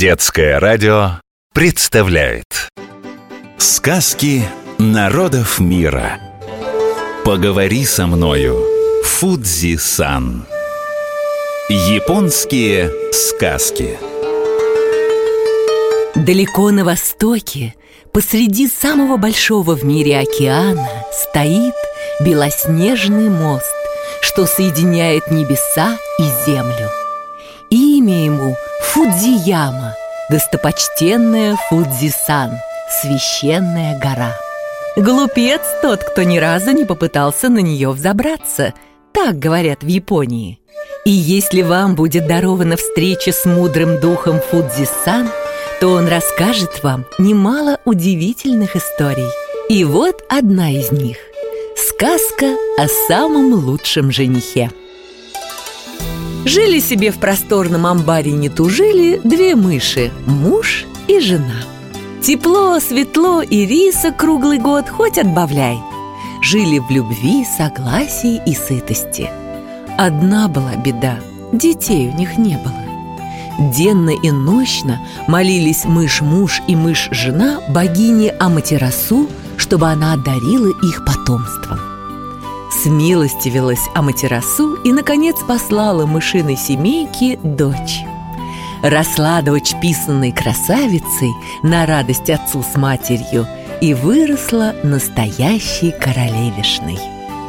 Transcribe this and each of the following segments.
Детское радио представляет. Сказки народов мира. Поговори со мною Фудзи-сан. Японские сказки. Далеко на востоке, посреди самого большого в мире океана, стоит белоснежный мост, что соединяет небеса и землю. Имя ему Фудзияма, достопочтенная Фудзисан, священная гора. Глупец тот, кто ни разу не попытался на нее взобраться, так говорят в Японии. И если вам будет дарована встреча с мудрым духом Фудзисан, то он расскажет вам немало удивительных историй. И вот одна из них – сказка о самом лучшем женихе. Жили себе в просторном амбаре не тужили две мыши – муж и жена. Тепло, светло и риса круглый год хоть отбавляй. Жили в любви, согласии и сытости. Одна была беда – детей у них не было. Денно и нощно молились мышь-муж и мышь-жена богине Аматерасу, чтобы она одарила их потомством. Смилостивилась Аматерасу и, наконец, послала мышиной семейке дочь. Росла дочь писанной красавицей на радость отцу с матерью и выросла настоящей королевишной.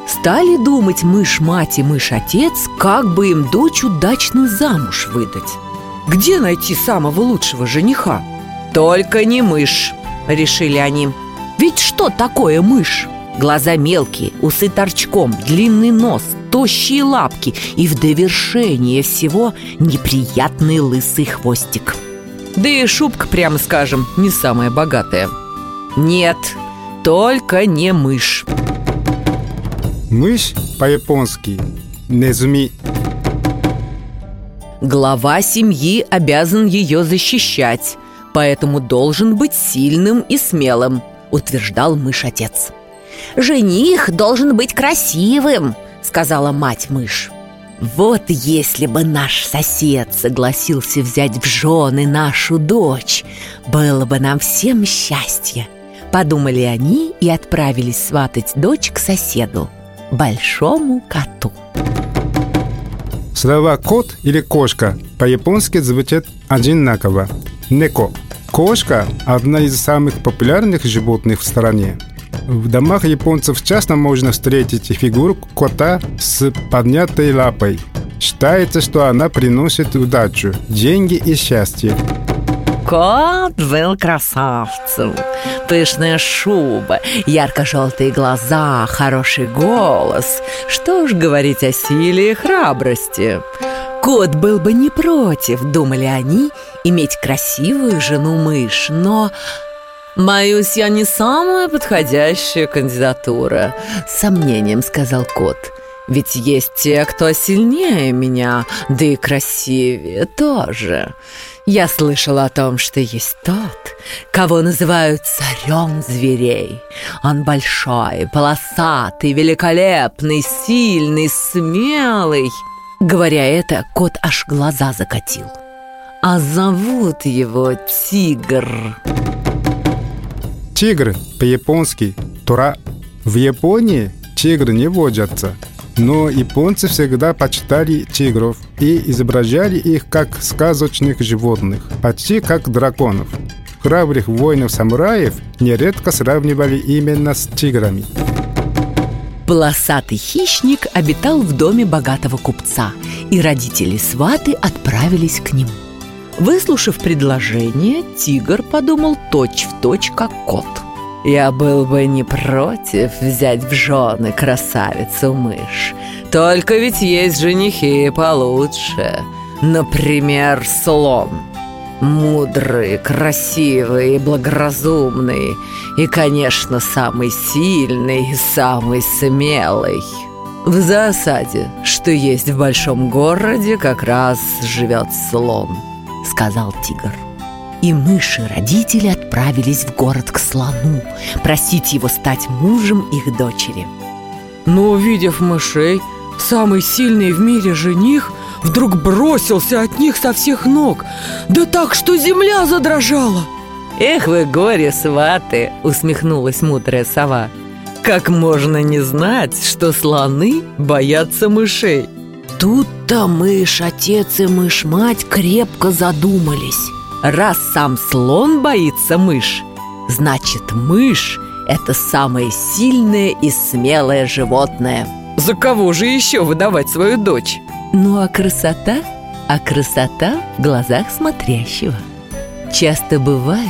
Стали думать мышь-мать и мышь-отец, как бы им дочь удачно замуж выдать. Где найти самого лучшего жениха? Только не мышь, решили они. Ведь что такое мышь? Глаза мелкие, усы торчком, длинный нос, тощие лапки и в довершение всего неприятный лысый хвостик. Да и шубка, прямо скажем, не самая богатая. Нет, только не мышь. Мышь по-японски Незуми Глава семьи обязан ее защищать, поэтому должен быть сильным и смелым, утверждал мышь-отец. «Жених должен быть красивым», — сказала мать-мышь. Вот если бы наш сосед согласился взять в жены нашу дочь, было бы нам всем счастье. Подумали они и отправились сватать дочь к соседу, большому коту. Слова «кот» или «кошка» по-японски звучат одинаково. «Неко» – кошка – одна из самых популярных животных в стране. В домах японцев часто можно встретить фигуру кота с поднятой лапой. Считается, что она приносит удачу, деньги и счастье. Кот был красавцем. Пышная шуба, ярко-желтые глаза, хороший голос. Что ж говорить о силе и храбрости. Кот был бы не против, думали они, иметь красивую жену-мышь, но... «Боюсь, я не самая подходящая кандидатура», — с сомнением сказал кот. «Ведь есть те, кто сильнее меня, да и красивее тоже. Я слышал о том, что есть тот, кого называют царем зверей. Он большой, полосатый, великолепный, сильный, смелый». Говоря это, кот аж глаза закатил. «А зовут его Тигр». Тигр по-японски «тура». В Японии тигры не водятся, но японцы всегда почитали тигров и изображали их как сказочных животных, почти как драконов. Храбрых воинов-самураев нередко сравнивали именно с тиграми. Полосатый хищник обитал в доме богатого купца, и родители сваты отправились к нему. Выслушав предложение, тигр подумал точь-в-точь, точь, как кот. «Я был бы не против взять в жены красавицу-мышь. Только ведь есть женихи получше. Например, слон. Мудрый, красивый благоразумный. И, конечно, самый сильный и самый смелый». В засаде, что есть в большом городе, как раз живет слон –— сказал тигр. И мыши-родители отправились в город к слону, просить его стать мужем их дочери. Но увидев мышей, самый сильный в мире жених вдруг бросился от них со всех ног Да так, что земля задрожала «Эх вы горе, сваты!» — усмехнулась мудрая сова Как можно не знать, что слоны боятся мышей? Тут-то мышь, отец и мышь-мать крепко задумались Раз сам слон боится мышь, значит мышь – это самое сильное и смелое животное. За кого же еще выдавать свою дочь? Ну а красота? А красота в глазах смотрящего. Часто бывает,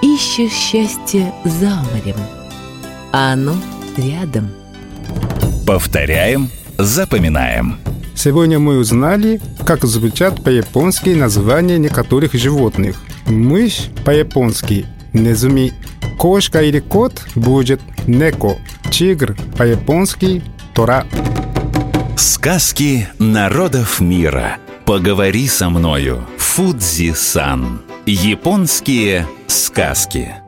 ищешь счастье за морем, а оно рядом. Повторяем, запоминаем. Сегодня мы узнали, как звучат по-японски названия некоторых животных. Мышь по-японски «незуми», кошка или кот будет «неко», тигр по-японски «тора». Сказки народов мира. Поговори со мною, Фудзи-сан. Японские сказки.